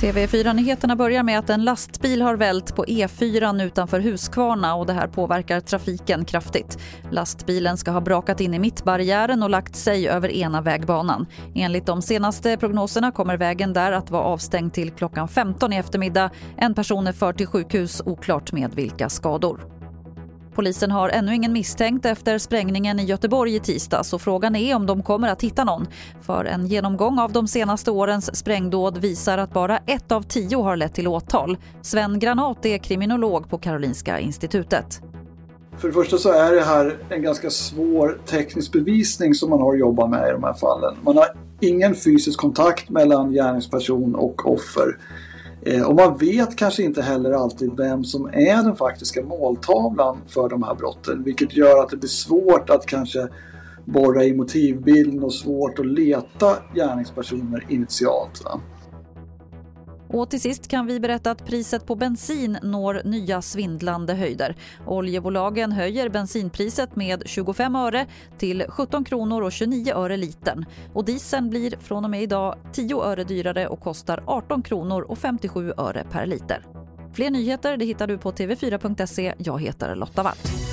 TV4-nyheterna börjar med att en lastbil har vält på E4 utanför Huskvarna och det här påverkar trafiken kraftigt. Lastbilen ska ha brakat in i mittbarriären och lagt sig över ena vägbanan. Enligt de senaste prognoserna kommer vägen där att vara avstängd till klockan 15 i eftermiddag. En person är förd till sjukhus, oklart med vilka skador. Polisen har ännu ingen misstänkt efter sprängningen i Göteborg i tisdags och frågan är om de kommer att hitta någon. För en genomgång av de senaste årens sprängdåd visar att bara ett av tio har lett till åtal. Sven Granat är kriminolog på Karolinska institutet. För det första så är det här en ganska svår teknisk bevisning som man har att jobba med i de här fallen. Man har ingen fysisk kontakt mellan gärningsperson och offer. Eh, och man vet kanske inte heller alltid vem som är den faktiska måltavlan för de här brotten. Vilket gör att det blir svårt att kanske borra i motivbilden och svårt att leta gärningspersoner initialt. Va? Och till sist kan vi berätta att priset på bensin når nya svindlande höjder. Oljebolagen höjer bensinpriset med 25 öre till 17 kronor och 29 öre litern. Och dieseln blir från och med idag 10 öre dyrare och kostar 18 kronor och 57 öre per liter. Fler nyheter det hittar du på tv4.se. Jag heter Lotta Wall.